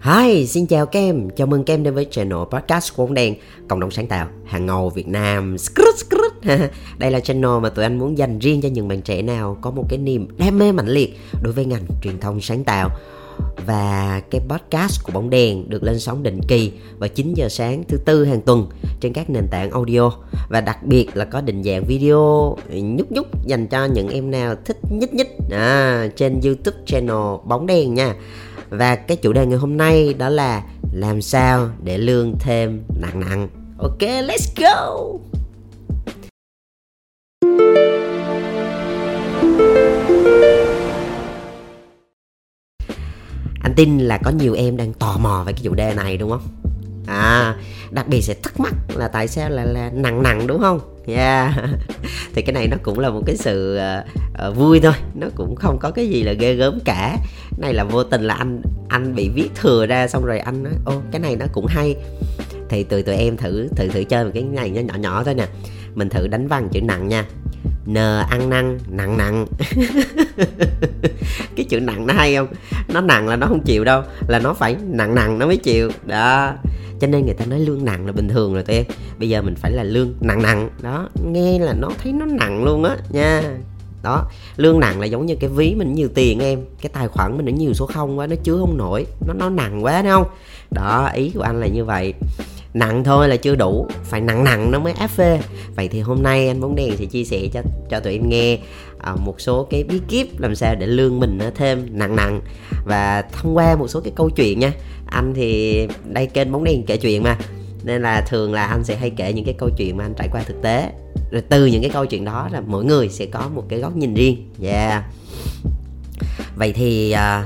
Hi, xin chào Kem, chào mừng Kem đến với channel podcast của ông đen Cộng đồng sáng tạo, hàng ngầu Việt Nam. Đây là channel mà tụi anh muốn dành riêng cho những bạn trẻ nào có một cái niềm đam mê mạnh liệt đối với ngành truyền thông sáng tạo và cái podcast của bóng đèn được lên sóng định kỳ vào 9 giờ sáng thứ tư hàng tuần trên các nền tảng audio. Và đặc biệt là có định dạng video nhúc nhúc dành cho những em nào thích nhích nhích à, trên YouTube channel bóng đèn nha. Và cái chủ đề ngày hôm nay đó là làm sao để lương thêm nặng nặng. Ok let's go! Tin là có nhiều em đang tò mò về cái chủ đề này đúng không? À đặc biệt sẽ thắc mắc là tại sao là là nặng nặng đúng không? Yeah. Thì cái này nó cũng là một cái sự uh, uh, vui thôi. Nó cũng không có cái gì là ghê gớm cả. Này là vô tình là anh anh bị viết thừa ra xong rồi anh nói ô cái này nó cũng hay. Thì từ tụi em thử thử thử chơi một cái này nhỏ nhỏ thôi nè mình thử đánh văn chữ nặng nha. N, ăn năn, nặng nặng. Cái chữ nặng nó hay không? Nó nặng là nó không chịu đâu, là nó phải nặng nặng nó mới chịu. Đó. Cho nên người ta nói lương nặng là bình thường rồi tụi em. Bây giờ mình phải là lương nặng nặng. Đó, nghe là nó thấy nó nặng luôn á, nha. Đó, lương nặng là giống như cái ví mình nhiều tiền em, cái tài khoản mình nó nhiều số không quá, nó chứa không nổi, nó nó nặng quá đúng không? Đó, ý của anh là như vậy nặng thôi là chưa đủ phải nặng nặng nó mới áp phê. Vậy thì hôm nay anh bóng đèn sẽ chia sẻ cho cho tụi em nghe à, một số cái bí kíp làm sao để lương mình nó thêm nặng nặng. Và thông qua một số cái câu chuyện nha anh thì đây kênh bóng đèn kể chuyện mà nên là thường là anh sẽ hay kể những cái câu chuyện mà anh trải qua thực tế. Rồi từ những cái câu chuyện đó là mỗi người sẽ có một cái góc nhìn riêng. Yeah. Vậy thì à,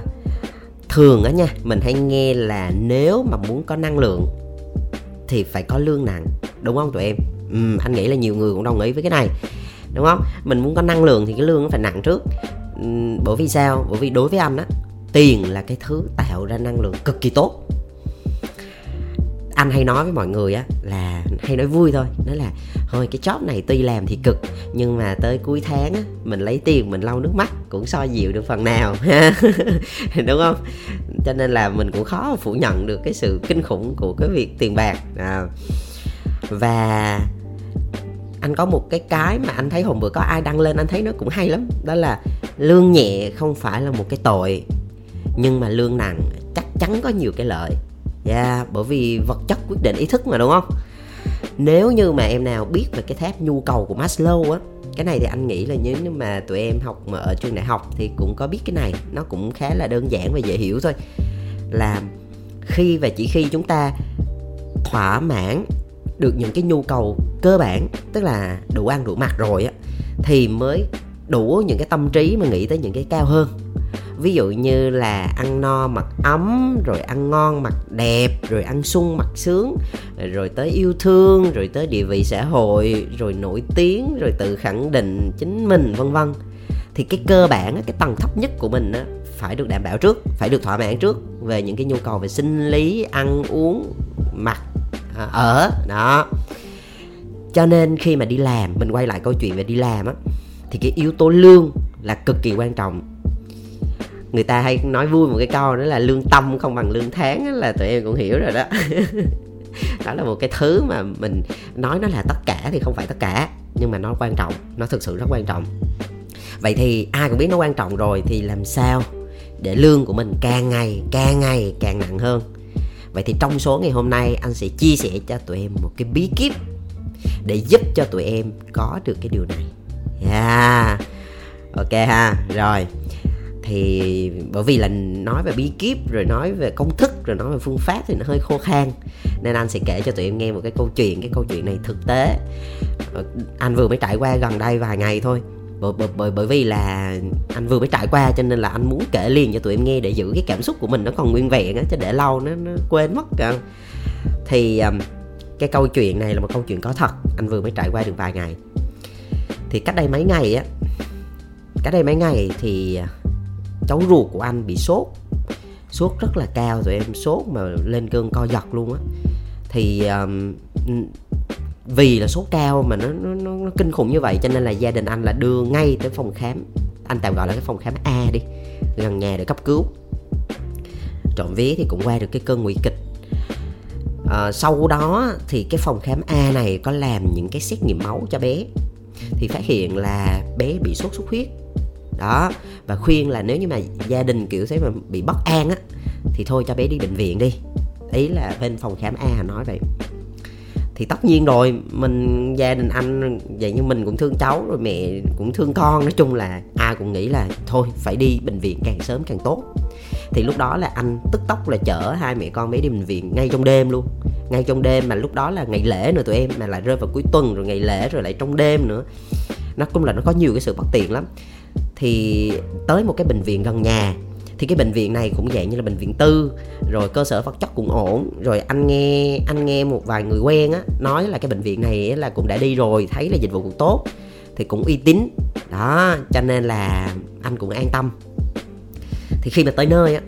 thường á nha mình hay nghe là nếu mà muốn có năng lượng thì phải có lương nặng đúng không tụi em? Ừ, anh nghĩ là nhiều người cũng đồng ý với cái này đúng không? Mình muốn có năng lượng thì cái lương nó phải nặng trước. Ừ, bởi vì sao? Bởi vì đối với anh á tiền là cái thứ tạo ra năng lượng cực kỳ tốt. Anh hay nói với mọi người á là hay nói vui thôi. Nói là thôi cái job này tuy làm thì cực nhưng mà tới cuối tháng á mình lấy tiền mình lau nước mắt cũng so dịu được phần nào. Đúng không? Cho nên là mình cũng khó phủ nhận được cái sự kinh khủng của cái việc tiền bạc. À. và anh có một cái cái mà anh thấy hôm bữa có ai đăng lên anh thấy nó cũng hay lắm. Đó là lương nhẹ không phải là một cái tội nhưng mà lương nặng chắc chắn có nhiều cái lợi. Yeah, bởi vì vật chất quyết định ý thức mà đúng không? Nếu như mà em nào biết về cái tháp nhu cầu của Maslow á, cái này thì anh nghĩ là nếu mà tụi em học mà ở trường đại học thì cũng có biết cái này. Nó cũng khá là đơn giản và dễ hiểu thôi. Là khi và chỉ khi chúng ta thỏa mãn được những cái nhu cầu cơ bản, tức là đủ ăn đủ mặc rồi á, thì mới đủ những cái tâm trí mà nghĩ tới những cái cao hơn ví dụ như là ăn no mặc ấm, rồi ăn ngon mặc đẹp, rồi ăn sung mặc sướng, rồi tới yêu thương, rồi tới địa vị xã hội, rồi nổi tiếng, rồi tự khẳng định chính mình, vân vân. Thì cái cơ bản cái tầng thấp nhất của mình á, phải được đảm bảo trước, phải được thỏa mãn trước về những cái nhu cầu về sinh lý, ăn uống, mặc à, ở, đó. Cho nên khi mà đi làm, mình quay lại câu chuyện về đi làm á, thì cái yếu tố lương là cực kỳ quan trọng người ta hay nói vui một cái câu đó là lương tâm không bằng lương tháng là tụi em cũng hiểu rồi đó. Đó là một cái thứ mà mình nói nó là tất cả thì không phải tất cả, nhưng mà nó quan trọng, nó thực sự rất quan trọng. Vậy thì ai cũng biết nó quan trọng rồi thì làm sao để lương của mình càng ngày càng ngày càng nặng hơn? Vậy thì trong số ngày hôm nay, anh sẽ chia sẻ cho tụi em một cái bí kíp để giúp cho tụi em có được cái điều này. Yeah. Ok ha, rồi thì bởi vì là nói về bí kíp rồi nói về công thức rồi nói về phương pháp thì nó hơi khô khan. Nên anh sẽ kể cho tụi em nghe một cái câu chuyện cái câu chuyện này thực tế. Ờ, anh vừa mới trải qua gần đây vài ngày thôi. Bởi, bởi, bởi, bởi vì là anh vừa mới trải qua cho nên là anh muốn kể liền cho tụi em nghe để giữ cái cảm xúc của mình nó còn nguyên vẹn á chứ để lâu nó, nó quên mất cả thì um, cái câu chuyện này là một câu chuyện có thật. Anh vừa mới trải qua được vài ngày. Thì cách đây mấy ngày á cách đây mấy ngày thì à, cháu ruột của anh bị sốt. Sốt rất là cao rồi em sốt mà lên cơn co giật luôn á. Thì um, vì là sốt cao mà nó, nó, nó, nó kinh khủng như vậy cho nên là gia đình anh là đưa ngay tới phòng khám. Anh tạm gọi là cái phòng khám A đi gần nhà để cấp cứu. Trộm vía thì cũng qua được cái cơn nguy kịch. À, sau đó thì cái phòng khám A này có làm những cái xét nghiệm máu cho bé. Thì phát hiện là bé bị sốt xuất huyết đó, và khuyên là nếu như mà gia đình kiểu thế mà bị bất an á, thì thôi cho bé đi bệnh viện đi. Ý là bên phòng khám A nói vậy. Thì tất nhiên rồi, mình, gia đình anh, vậy như mình cũng thương cháu rồi, mẹ cũng thương con, nói chung là ai cũng nghĩ là thôi, phải đi bệnh viện càng sớm càng tốt. Thì lúc đó là anh tức tốc là chở hai mẹ con bé đi bệnh viện ngay trong đêm luôn. Ngay trong đêm mà lúc đó là ngày lễ nữa tụi em, mà lại rơi vào cuối tuần rồi ngày lễ rồi lại trong đêm nữa. Nó cũng là nó có nhiều cái sự bất tiện lắm thì tới một cái bệnh viện gần nhà thì cái bệnh viện này cũng dạng như là bệnh viện tư. Rồi cơ sở vật chất cũng ổn. Rồi anh nghe anh nghe một vài người quen á nói là cái bệnh viện này là cũng đã đi rồi thấy là dịch vụ cũng tốt thì cũng uy tín. Đó cho nên là anh cũng an tâm. Thì khi mà tới nơi á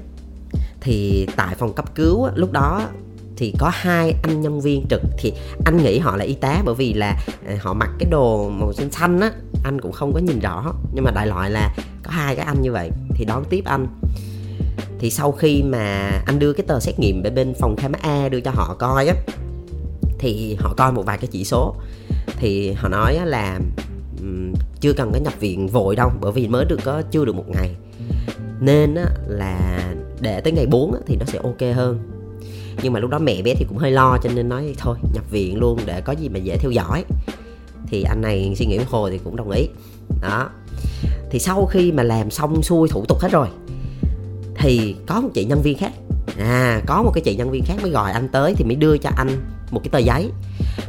thì tại phòng cấp cứu á, lúc đó thì có hai anh nhân viên trực. Thì anh nghĩ họ là y tá bởi vì là ờ, họ mặc cái đồ màu xanh xanh á anh cũng không có nhìn rõ. Nhưng mà đại loại là có hai cái anh như vậy thì đón tiếp anh. Thì sau khi mà anh đưa cái tờ xét nghiệm bên bên phòng khám A đưa cho họ coi á thì họ coi một vài cái chỉ số. Thì họ nói là chưa cần có nhập viện vội đâu bởi vì mới được có chưa được một ngày. Nên á, là để tới ngày 4 á, thì nó sẽ ok hơn nhưng mà lúc đó mẹ bé thì cũng hơi lo cho nên nói thôi nhập viện luôn để có gì mà dễ theo dõi. Thì anh này suy nghĩ một hồi thì cũng đồng ý. Đó. Thì sau khi mà làm xong xuôi thủ tục hết rồi thì có một chị nhân viên khác. À có một cái chị nhân viên khác mới gọi anh tới thì mới đưa cho anh một cái tờ giấy.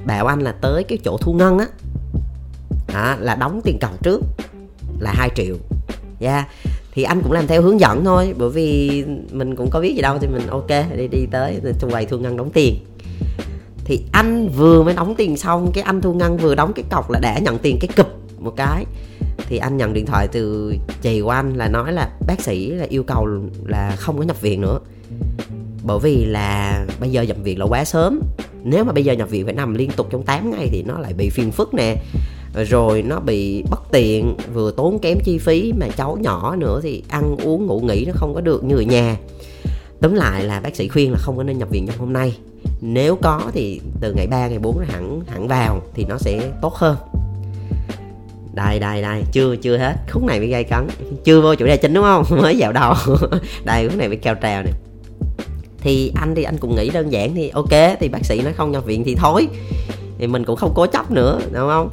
Bảo anh là tới cái chỗ thu ngân á. À, là đóng tiền cọc trước là 2 triệu. Yeah thì anh cũng làm theo hướng dẫn thôi, bởi vì mình cũng có biết gì đâu, thì mình ok, đi đi tới trong quầy thu ngân đóng tiền. Thì anh vừa mới đóng tiền xong, cái anh thu ngân vừa đóng cái cọc là đã nhận tiền cái cụp một cái. Thì anh nhận điện thoại từ chị của anh là nói là, bác sĩ là yêu cầu là không có nhập viện nữa. Bởi vì là bây giờ nhập viện là quá sớm. Nếu mà bây giờ nhập viện phải nằm liên tục trong 8 ngày thì nó lại bị phiền phức nè rồi nó bị bất tiện, vừa tốn kém chi phí mà cháu nhỏ nữa thì ăn uống ngủ nghỉ nó không có được như ở nhà. Tóm lại là bác sĩ khuyên là không có nên nhập viện trong hôm nay. Nếu có thì từ ngày 3 ngày 4 hẳn hẳn vào thì nó sẽ tốt hơn. Đây đây đây, chưa chưa hết. Khúc này bị gây cấn. Chưa vô chủ đề chính đúng không? Mới vào đầu. Đây, khúc này bị cao trèo nè. Thì anh thì anh cũng nghĩ đơn giản thì ok, thì bác sĩ nó không nhập viện thì thôi. Thì mình cũng không cố chấp nữa, đúng không?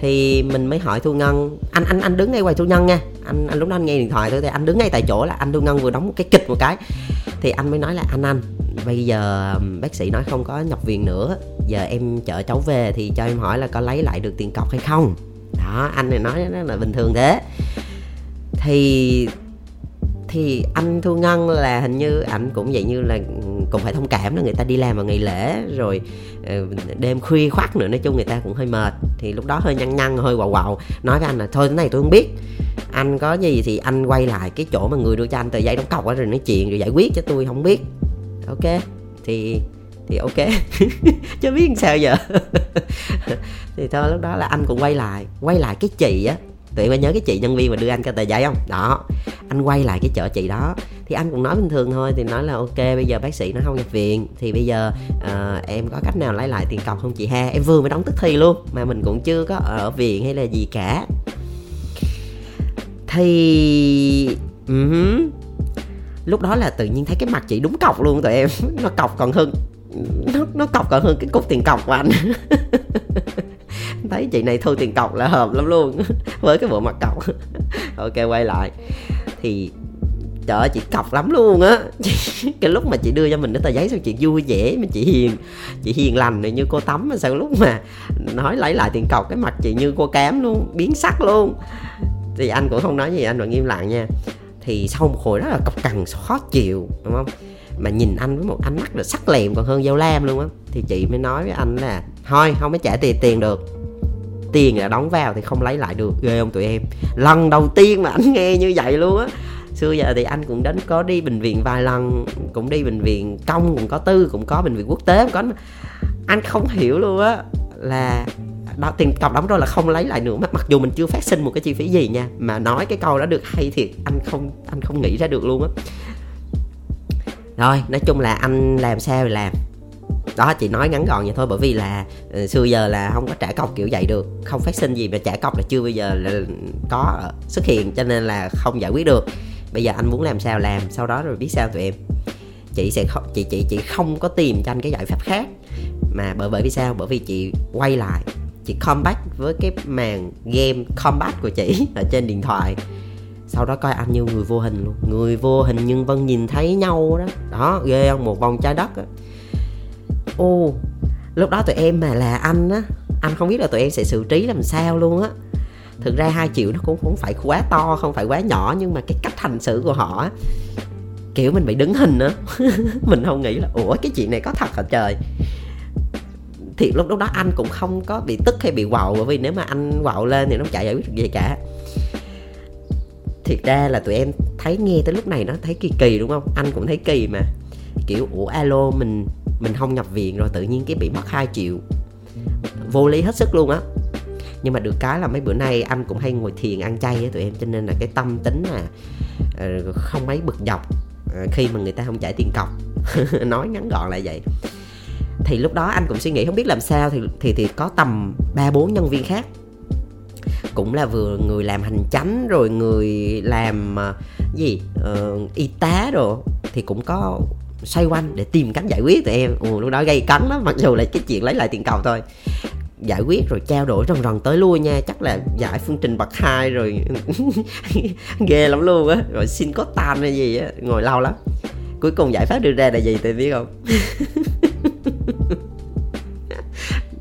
Thì mình mới hỏi thu ngân. Anh anh anh đứng ngay quầy thu ngân nha. Anh anh lúc đó anh nghe điện thoại thôi, thì anh đứng ngay tại chỗ là anh thu ngân vừa đóng một cái kịch một cái. Thì anh mới nói là, anh anh, bây giờ bác sĩ nói không có nhập viện nữa. Giờ em chở cháu về thì cho em hỏi là có lấy lại được tiền cọc hay không? Đó, anh này nói là bình thường thế. Thì thì anh thu ngân là hình như ảnh cũng vậy như là cũng phải thông cảm là người ta đi làm vào ngày lễ, rồi ờ, đêm khuya khoắt nữa, nói chung người ta cũng hơi mệt. Thì lúc đó hơi nhăn nhăn, hơi quạo quạo, nói với anh là thôi cái này tôi không biết, anh có gì thì anh quay lại cái chỗ mà người đưa cho anh tờ giấy đóng cọc rồi nói chuyện rồi giải quyết cho tôi, không biết. Ok, thì thì ok. Chứ biết sao giờ. Thì thôi, lúc đó là anh cũng quay lại quay lại cái chị á tụi em có nhớ cái chị nhân viên mà đưa anh cái tờ giấy không? Đó. Anh quay lại cái chợ chị đó. Thì anh cũng nói bình thường thôi thì nói là ok bây giờ bác sĩ nó không nhập viện thì bây giờ uh, em có cách nào lấy lại tiền cọc không chị ha? Em vừa mới đóng tức thì luôn mà mình cũng chưa có ở viện hay là gì cả. Thì uh-huh. lúc đó là tự nhiên thấy cái mặt chị đúng cọc luôn tụi em. Nó cọc còn hơn nó nó cọc còn hơn cái cục tiền cọc của anh. thấy chị này thu tiền cọc là hợp lắm luôn, với cái bộ mặt cọc. Ok, quay lại. Thì, trời ơi, chị cọc lắm luôn á. Cái lúc mà chị đưa cho mình cái tờ giấy sao chị vui vẻ mà chị hiền chị hiền lành này, như cô tắm mà sao lúc mà nói lấy lại tiền cọc, cái mặt chị như cô cám luôn, biến sắc luôn. Thì anh cũng không nói gì, anh vẫn im lặng nha. Thì sau một hồi rất là cọc cằn khó chịu, đúng không? Mà nhìn anh với một ánh mắt là sắc lẹm còn hơn dao lam luôn á. Thì chị mới nói với anh là, thôi, không có trả tiền tiền được tiền đã đóng vào thì không lấy lại được. Ghê không tụi em? Lần đầu tiên mà anh nghe như vậy luôn á. Xưa giờ thì anh cũng đến có đi bệnh viện vài lần, cũng đi bệnh viện công, cũng có tư, cũng có bệnh viện quốc tế, cũng có anh không hiểu luôn á là đó tiền cọc đóng rồi là không lấy lại nữa. Mặc mặc dù mình chưa phát sinh một cái chi phí gì nha, mà nói cái câu đó được hay thiệt, anh không anh không nghĩ ra được luôn á. Rồi, nói chung là anh làm sao thì làm đó chị nói ngắn gọn vậy thôi bởi vì là uh, xưa giờ là không có trả cọc kiểu vậy được. Không phát sinh gì mà trả cọc là chưa bây giờ là có ờ, xuất hiện cho nên là không giải quyết được. Bây giờ anh muốn làm sao làm sau đó rồi biết sao tụi em. Chị sẽ không chị chị chị không có tìm cho anh cái giải pháp khác. Mà bởi bởi vì sao? Bởi vì chị quay lại chị comeback với cái màn game combat của chị ở trên điện thoại. Sau đó coi anh như người vô hình luôn. Người vô hình nhưng vẫn nhìn thấy nhau đó. Đó ghê không? Một vòng trái đất đó ô, lúc đó tụi em mà là anh á, anh không biết là tụi em sẽ xử trí làm sao luôn á. Thực ra hai triệu nó cũng không phải quá to, không phải quá nhỏ, nhưng mà cái cách hành xử của họ kiểu mình bị đứng hình nữa mình không nghĩ là, ủa, cái chuyện này có thật hả trời? Thì lúc lúc đó anh cũng không có bị tức hay bị quậu bởi vì nếu mà anh quậu lên thì nó chả giải quyết được gì cả. Thiệt ra là tụi em thấy, nghe tới lúc này nó thấy kỳ kỳ, đúng không? Anh cũng thấy kỳ mà. Kiểu, ủa, alo, mình mình không nhập viện rồi tự nhiên cái bị mất 2 triệu. Vô lý hết sức luôn á. Nhưng mà được cái là mấy bữa nay anh cũng hay ngồi thiền ăn chay với tụi em cho nên là cái tâm tính là ờ, không mấy bực dọc ờ, khi mà người ta không trả tiền cọc. Nói ngắn gọn là vậy. Thì lúc đó anh cũng suy nghĩ không biết làm sao thì thì thì có tầm ba bốn nhân viên khác. Cũng là vừa người làm hành chánh rồi người làm ờ, gì uh, y tá rồi thì cũng có xoay quanh để tìm cách giải quyết. Tụi em ừ, lúc đó gây cấn lắm mặc dù là cái chuyện lấy lại tiền cầu thôi. Giải quyết rồi trao đổi rần rần tới lui nha chắc là giải phương trình bậc hai rồi. Ghê lắm luôn á rồi xin có tan hay gì á ngồi lâu lắm. Cuối cùng giải pháp đưa ra là gì tôi biết không?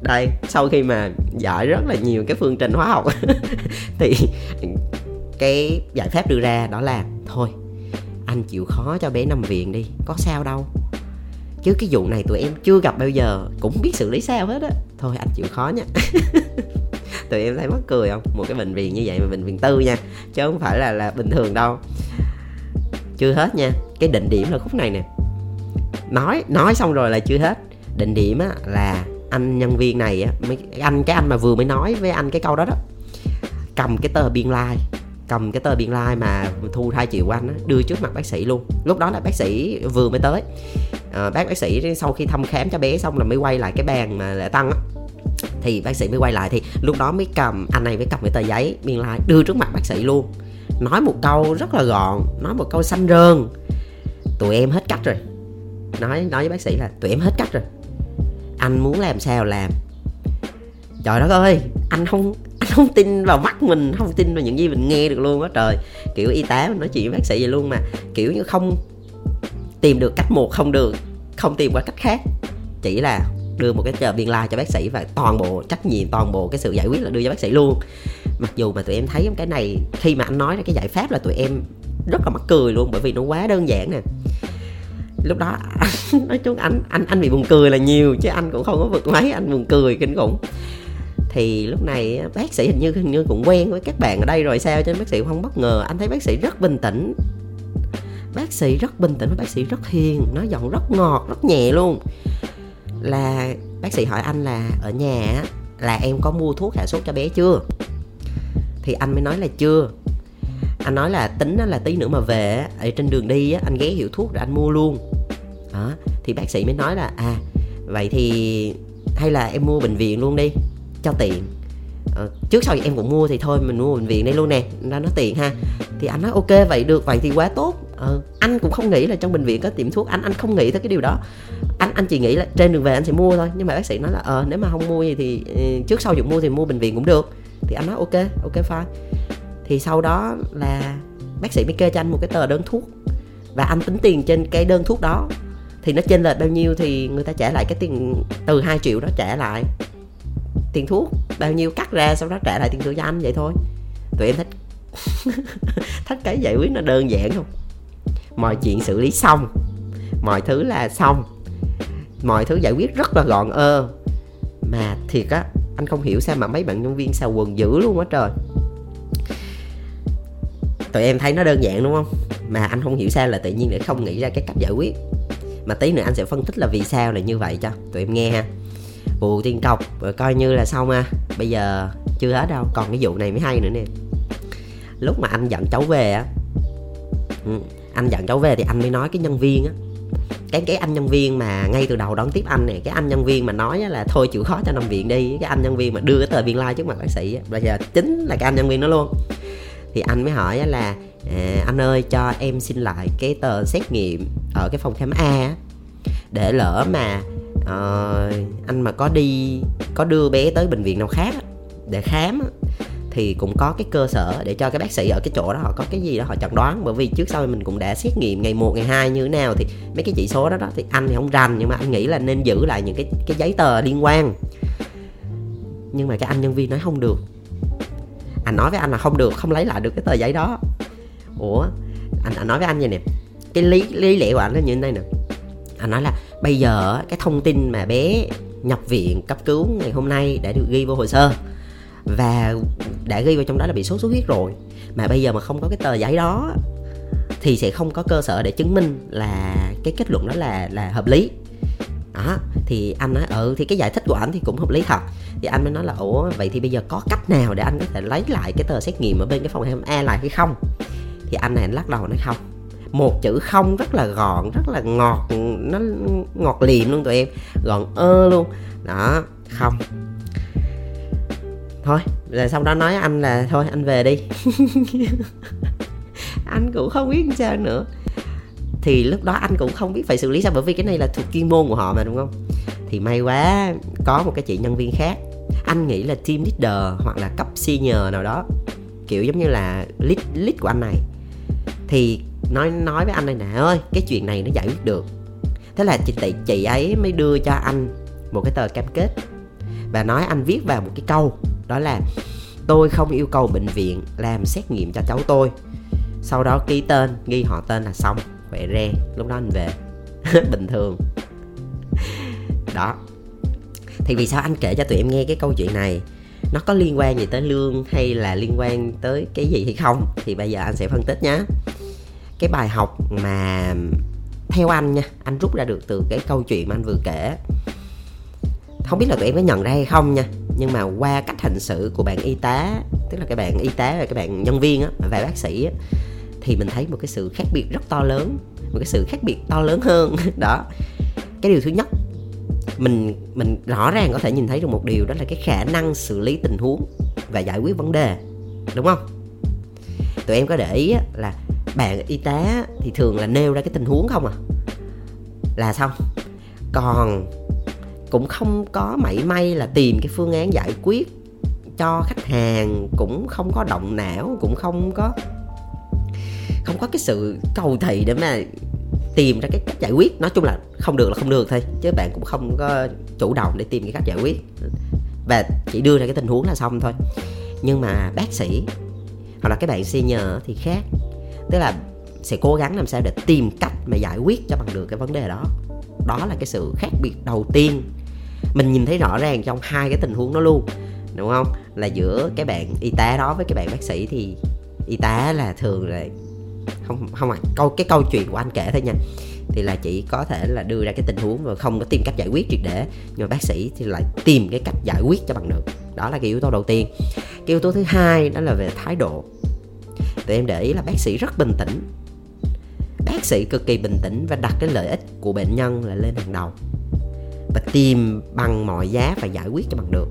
Đây sau khi mà giải rất là nhiều cái phương trình hóa học thì cái giải pháp đưa ra đó là thôi anh chịu khó cho bé nằm viện đi có sao đâu. Chứ cái vụ này tụi em chưa gặp bao giờ cũng biết xử lý sao hết á. Thôi anh chịu khó nha. Tụi em thấy mắc cười không? Một cái bệnh viện như vậy mà bệnh viện tư nha chứ không phải là là bình thường đâu. Chưa hết nha cái định điểm là khúc này nè. Nói nói xong rồi là chưa hết. Định điểm á là anh nhân viên này á mấy anh cái anh mà vừa mới nói với anh cái câu đó đó cầm cái tờ biên lai. like, cầm cái tờ biên lai like mà thu 2 triệu của anh đưa trước mặt bác sĩ luôn. Lúc đó là bác sĩ vừa mới tới. À, bác bác sĩ sau khi thăm khám cho bé xong là mới quay lại cái bàn mà lễ tăng á. Thì bác sĩ mới quay lại thì lúc đó mới cầm anh này mới cầm cái tờ giấy biên lai like, đưa trước mặt bác sĩ luôn. Nói một câu rất là gọn nói một câu xanh rơn tụi em hết cách rồi. Nói nói với bác sĩ là tụi em hết cách rồi. Anh muốn làm sao làm. Trời đất ơi anh không anh không tin vào mắt mình, không tin vào những gì mình nghe được luôn á, trời. Kiểu y tá mình nói chuyện với bác sĩ vậy luôn mà, kiểu như không tìm được cách một, không được, không tìm qua cách khác. Chỉ là đưa một cái tờ biên lai cho bác sĩ và toàn bộ trách nhiệm, toàn bộ cái sự giải quyết là đưa cho bác sĩ luôn. Mặc dù mà tụi em thấy cái này, khi mà anh nói ra cái giải pháp là tụi em rất là mắc cười luôn, bởi vì nó quá đơn giản nè. Lúc đó, nói chung anh anh anh bị buồn cười là nhiều, chứ anh cũng không có vượt mấy, anh buồn cười, kinh khủng thì lúc này bác sĩ hình như hình như cũng quen với các bạn ở đây rồi sao? Cho nên bác sĩ không bất ngờ. Anh thấy bác sĩ rất bình tĩnh. Bác sĩ rất bình tĩnh, bác sĩ rất hiền, nói giọng rất ngọt, rất nhẹ luôn. Là bác sĩ hỏi anh là, ở nhà là em có mua thuốc hạ sốt cho bé chưa? Thì anh mới nói là chưa. Anh nói là tính là tí nữa mà về ở trên đường đi anh ghé hiệu thuốc rồi anh mua luôn. Đó, thì bác sĩ mới nói là à vậy thì hay là em mua bệnh viện luôn đi cho tiện. Ờ, trước sau em cũng mua thì thôi mình mua bệnh viện đây luôn nè ra nó tiện ha. Thì anh nói ok vậy được vậy thì quá tốt. Ờ, anh cũng không nghĩ là trong bệnh viện có tiệm thuốc anh anh không nghĩ tới cái điều đó. Anh anh chỉ nghĩ là trên đường về anh sẽ mua thôi nhưng mà bác sĩ nói là ờ nếu mà không mua gì thì ừ, trước sau dụng mua thì mua bệnh viện cũng được. Thì anh nói ok ok fine. Thì sau đó là bác sĩ mới kê cho anh một cái tờ đơn thuốc và anh tính tiền trên cái đơn thuốc đó. Thì nó chênh lệch bao nhiêu thì người ta trả lại cái tiền từ 2 triệu đó trả lại tiền thuốc, bao nhiêu cắt ra, sau đó trả lại tiền thuốc cho anh vậy thôi. Tụi em thích thích cái giải quyết nó đơn giản không? Mọi chuyện xử lý xong, mọi thứ là xong, mọi thứ giải quyết rất là gọn ơ. Mà thiệt á, anh không hiểu sao mà mấy bạn nhân viên xào quần dữ luôn á trời. Tụi em thấy nó đơn giản đúng không? Mà anh không hiểu sao là tự nhiên lại không nghĩ ra cái cách giải quyết. Mà tí nữa anh sẽ phân tích là vì sao là như vậy cho, tụi em nghe ha vụ tiền cọc rồi coi như là xong ha. Bây giờ chưa hết đâu còn cái vụ này mới hay nữa nè. Lúc mà anh dẫn cháu về á ừ, anh dẫn cháu về thì anh mới nói cái nhân viên á. Cái cái anh nhân viên mà ngay từ đầu đón tiếp anh này cái anh nhân viên mà nói là thôi chịu khó cho nằm viện đi cái anh nhân viên mà đưa cái tờ biên lai like trước mặt bác sĩ bây giờ chính là cái anh nhân viên đó luôn. Thì anh mới hỏi là à, anh ơi cho em xin lại cái tờ xét nghiệm ở cái phòng khám A để lỡ mà à, anh mà có đi có đưa bé tới bệnh viện nào khác để khám thì cũng có cái cơ sở để cho cái bác sĩ ở cái chỗ đó họ có cái gì đó họ chẩn đoán. Bởi vì trước sau mình cũng đã xét nghiệm ngày 1, ngày 2 như thế nào thì mấy cái chỉ số đó đó thì anh thì không rành nhưng mà anh nghĩ là nên giữ lại những cái cái giấy tờ liên quan. Nhưng mà cái anh nhân viên nói không được. Anh nói với anh là không được không lấy lại được cái tờ giấy đó. Ủa anh, anh nói với anh vậy nè cái lý lý lẽ của anh là như thế này nè anh nói là bây giờ cái thông tin mà bé nhập viện cấp cứu ngày hôm nay đã được ghi vào hồ sơ. Và đã ghi vào trong đó là bị sốt xuất huyết rồi. Mà bây giờ mà không có cái tờ giấy đó thì sẽ không có cơ sở để chứng minh là cái kết luận đó là là hợp lý. Đó, thì anh nói ừ thì cái giải thích của anh thì cũng hợp lý thật. Thì anh mới nói là, ủa, vậy thì bây giờ có cách nào để anh có thể lấy lại cái tờ xét nghiệm ở bên cái phòng A lại hay không? Thì anh này anh lắc đầu nói không một chữ không rất là gọn, rất là ngọt, nó ngọt liềm luôn tụi em, gọn ơ luôn. Đó, không. Thôi rồi sau đó, nói anh là thôi, anh về đi. Anh cũng không biết sao nữa. Thì lúc đó anh cũng không biết phải xử lý sao, bởi vì cái này là thuộc chuyên môn của họ mà, đúng không? Thì may quá có một cái chị nhân viên khác. Anh nghĩ là team leader hoặc là cấp senior nào đó, kiểu giống như là lead lead của anh này. Thì nói nói với anh này nè ơi, cái chuyện này nó giải quyết được. Thế là chị tị chị ấy mới đưa cho anh một cái tờ cam kết và nói anh viết vào một cái câu, đó là, tôi không yêu cầu bệnh viện làm xét nghiệm cho cháu tôi. Sau đó ký tên, ghi họ tên là xong, khỏe re, lúc đó anh về. Bình thường. Đó. Thì vì sao anh kể cho tụi em nghe cái câu chuyện này? Nó có liên quan gì tới lương hay là liên quan tới cái gì hay không? Thì bây giờ anh sẽ phân tích nhé cái bài học mà theo anh nha, anh rút ra được từ cái câu chuyện mà anh vừa kể. Không biết là tụi em có nhận ra hay không nha, nhưng mà qua cách hành xử của bạn y tá, tức là các bạn y tá và các bạn nhân viên á, và bác sĩ á, thì mình thấy một cái sự khác biệt rất to lớn, một cái sự khác biệt to lớn hơn. Đó, cái điều thứ nhất, mình mình rõ ràng có thể nhìn thấy được một điều đó là cái khả năng xử lý tình huống và giải quyết vấn đề, đúng không? Tụi em có để ý là bạn y tá thì thường là nêu ra cái tình huống không à? Là xong còn cũng không có mảy may là tìm cái phương án giải quyết cho khách hàng, cũng không có động não, cũng không có không có cái sự cầu thị để mà tìm ra cái cách giải quyết. Nói chung là không được là không được thôi, chứ bạn cũng không có chủ động để tìm cái cách giải quyết. Và chỉ đưa ra cái tình huống là xong thôi. Nhưng mà bác sĩ hoặc là các bạn senior thì khác tức là sẽ cố gắng làm sao để tìm cách mà giải quyết cho bằng được cái vấn đề đó. Đó là cái sự khác biệt đầu tiên. Mình nhìn thấy rõ ràng trong hai cái tình huống đó luôn, đúng không? Là giữa cái bạn y tá đó với cái bạn bác sĩ thì y tá là thường là, không không à câu, cái câu chuyện của anh kể thôi nha. Thì là chỉ có thể là đưa ra cái tình huống và không có tìm cách giải quyết triệt để, nhưng mà bác sĩ thì lại tìm cái cách giải quyết cho bằng được. Đó là cái yếu tố đầu tiên. Cái yếu tố thứ hai đó là về thái độ tụi em để ý là bác sĩ rất bình tĩnh. Bác sĩ cực kỳ bình tĩnh và đặt cái lợi ích của bệnh nhân là lên hàng đầu và tìm bằng mọi giá và giải quyết cho bằng được.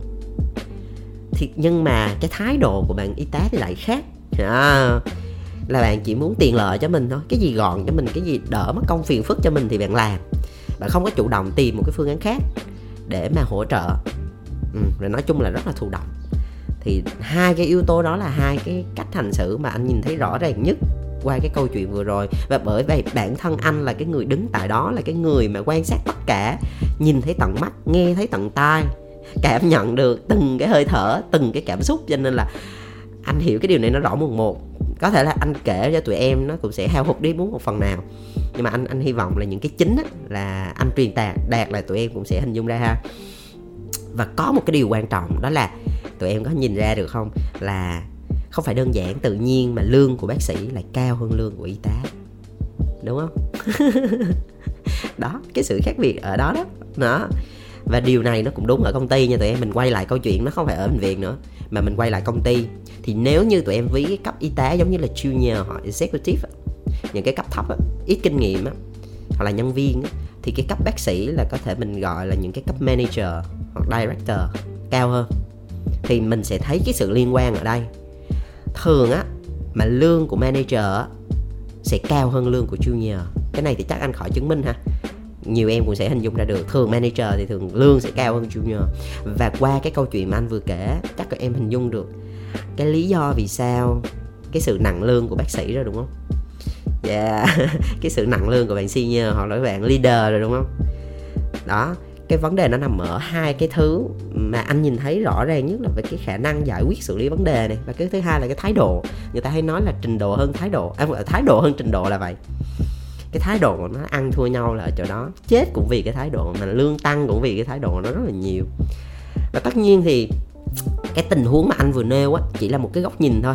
Thì nhưng mà cái thái độ của bạn y tá thì lại khác. À, là bạn chỉ muốn tiền lợi cho mình thôi cái gì gọn cho mình cái gì đỡ mất công phiền phức cho mình thì bạn làm. Bạn không có chủ động tìm một cái phương án khác để mà hỗ trợ. Ừ, rồi nói chung là rất là thụ động thì hai cái yếu tố đó là hai cái cách hành xử mà anh nhìn thấy rõ ràng nhất qua cái câu chuyện vừa rồi. Và bởi vậy bản thân anh là cái người đứng tại đó là cái người mà quan sát tất cả nhìn thấy tận mắt nghe thấy tận tai cảm nhận được từng cái hơi thở từng cái cảm xúc. Cho nên là anh hiểu cái điều này nó rõ mồn một. Có thể là anh kể cho tụi em nó cũng sẽ hao hụt đi muốn một phần nào. Nhưng mà anh anh hy vọng là những cái chính á, là anh truyền đạt đạt là tụi em cũng sẽ hình dung ra ha. Và có một cái điều quan trọng đó là tụi em có nhìn ra được không? Là không phải đơn giản tự nhiên mà lương của bác sĩ lại cao hơn lương của y tá. Đúng không? Đó, cái sự khác biệt ở đó đó. Đó. Và điều này nó cũng đúng ở công ty nha tụi em. Mình quay lại câu chuyện nó không phải ở bệnh viện nữa, mà mình quay lại công ty. Thì nếu như tụi em ví cái cấp y tá giống như là junior hoặc executive những cái cấp thấp ít kinh nghiệm hoặc là nhân viên thì cái cấp bác sĩ là có thể mình gọi là những cái cấp manager hoặc director cao hơn thì mình sẽ thấy cái sự liên quan ở đây. Thường á mà lương của manager á, sẽ cao hơn lương của junior. Cái này thì chắc anh khỏi chứng minh ha. Nhiều em cũng sẽ hình dung ra được thường manager thì thường lương sẽ cao hơn junior. Và qua cái câu chuyện mà anh vừa kể chắc các em hình dung được cái lý do vì sao cái sự nặng lương của bác sĩ rồi đúng không? Yeah cái sự nặng lương của bạn senior hoặc là bạn leader rồi đúng không? Đó cái vấn đề nó nằm ở hai cái thứ mà anh nhìn thấy rõ ràng nhất là về cái khả năng giải quyết xử lý vấn đề này. Và cái thứ hai là cái thái độ. Người ta hay nói là trình độ hơn thái độ. À, thái độ hơn trình độ là vậy. Cái thái độ nó ăn thua nhau là ở chỗ đó. Chết cũng vì cái thái độ mà lương tăng cũng vì cái thái độ nó rất là nhiều. Và tất nhiên thì cái tình huống mà anh vừa nêu á chỉ là một cái góc nhìn thôi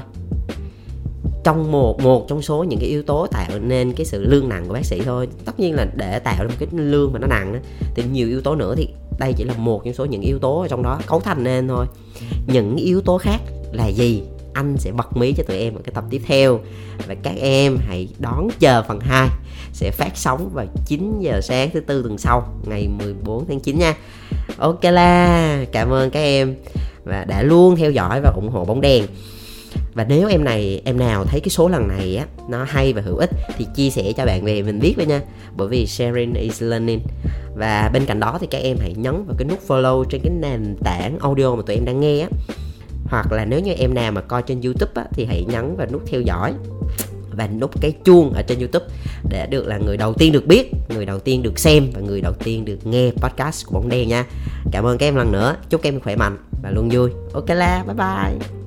trong một một trong số những cái yếu tố tạo nên cái sự lương nặng của bác sĩ thôi. Tất nhiên là để tạo ra một cái lương mà nó nặng đó, thì nhiều yếu tố nữa thì đây chỉ là một trong số những yếu tố ở trong đó cấu thành nên thôi. Những yếu tố khác là gì? Anh sẽ bật mí cho tụi em ở cái tập tiếp theo. Và các em hãy đón chờ phần 2 sẽ phát sóng vào 9 giờ sáng thứ tư tuần sau ngày 14 tháng 9 nha. Ok là cảm ơn các em. Và đã luôn theo dõi và ủng hộ bóng đèn và nếu em này em nào thấy cái số lần này á nó hay và hữu ích thì chia sẻ cho bạn bè mình biết với nha. Bởi vì sharing is learning. Và bên cạnh đó thì các em hãy nhấn vào cái nút follow trên cái nền tảng audio mà tụi em đang nghe á. Hoặc là nếu như em nào mà coi trên youtube á, thì hãy nhấn vào nút theo dõi và nút cái chuông ở trên youtube để được là người đầu tiên được biết người đầu tiên được xem và người đầu tiên được nghe podcast của bóng đen nha. Cảm ơn các em lần nữa. Chúc các em khỏe mạnh và luôn vui. Ok la bye bye.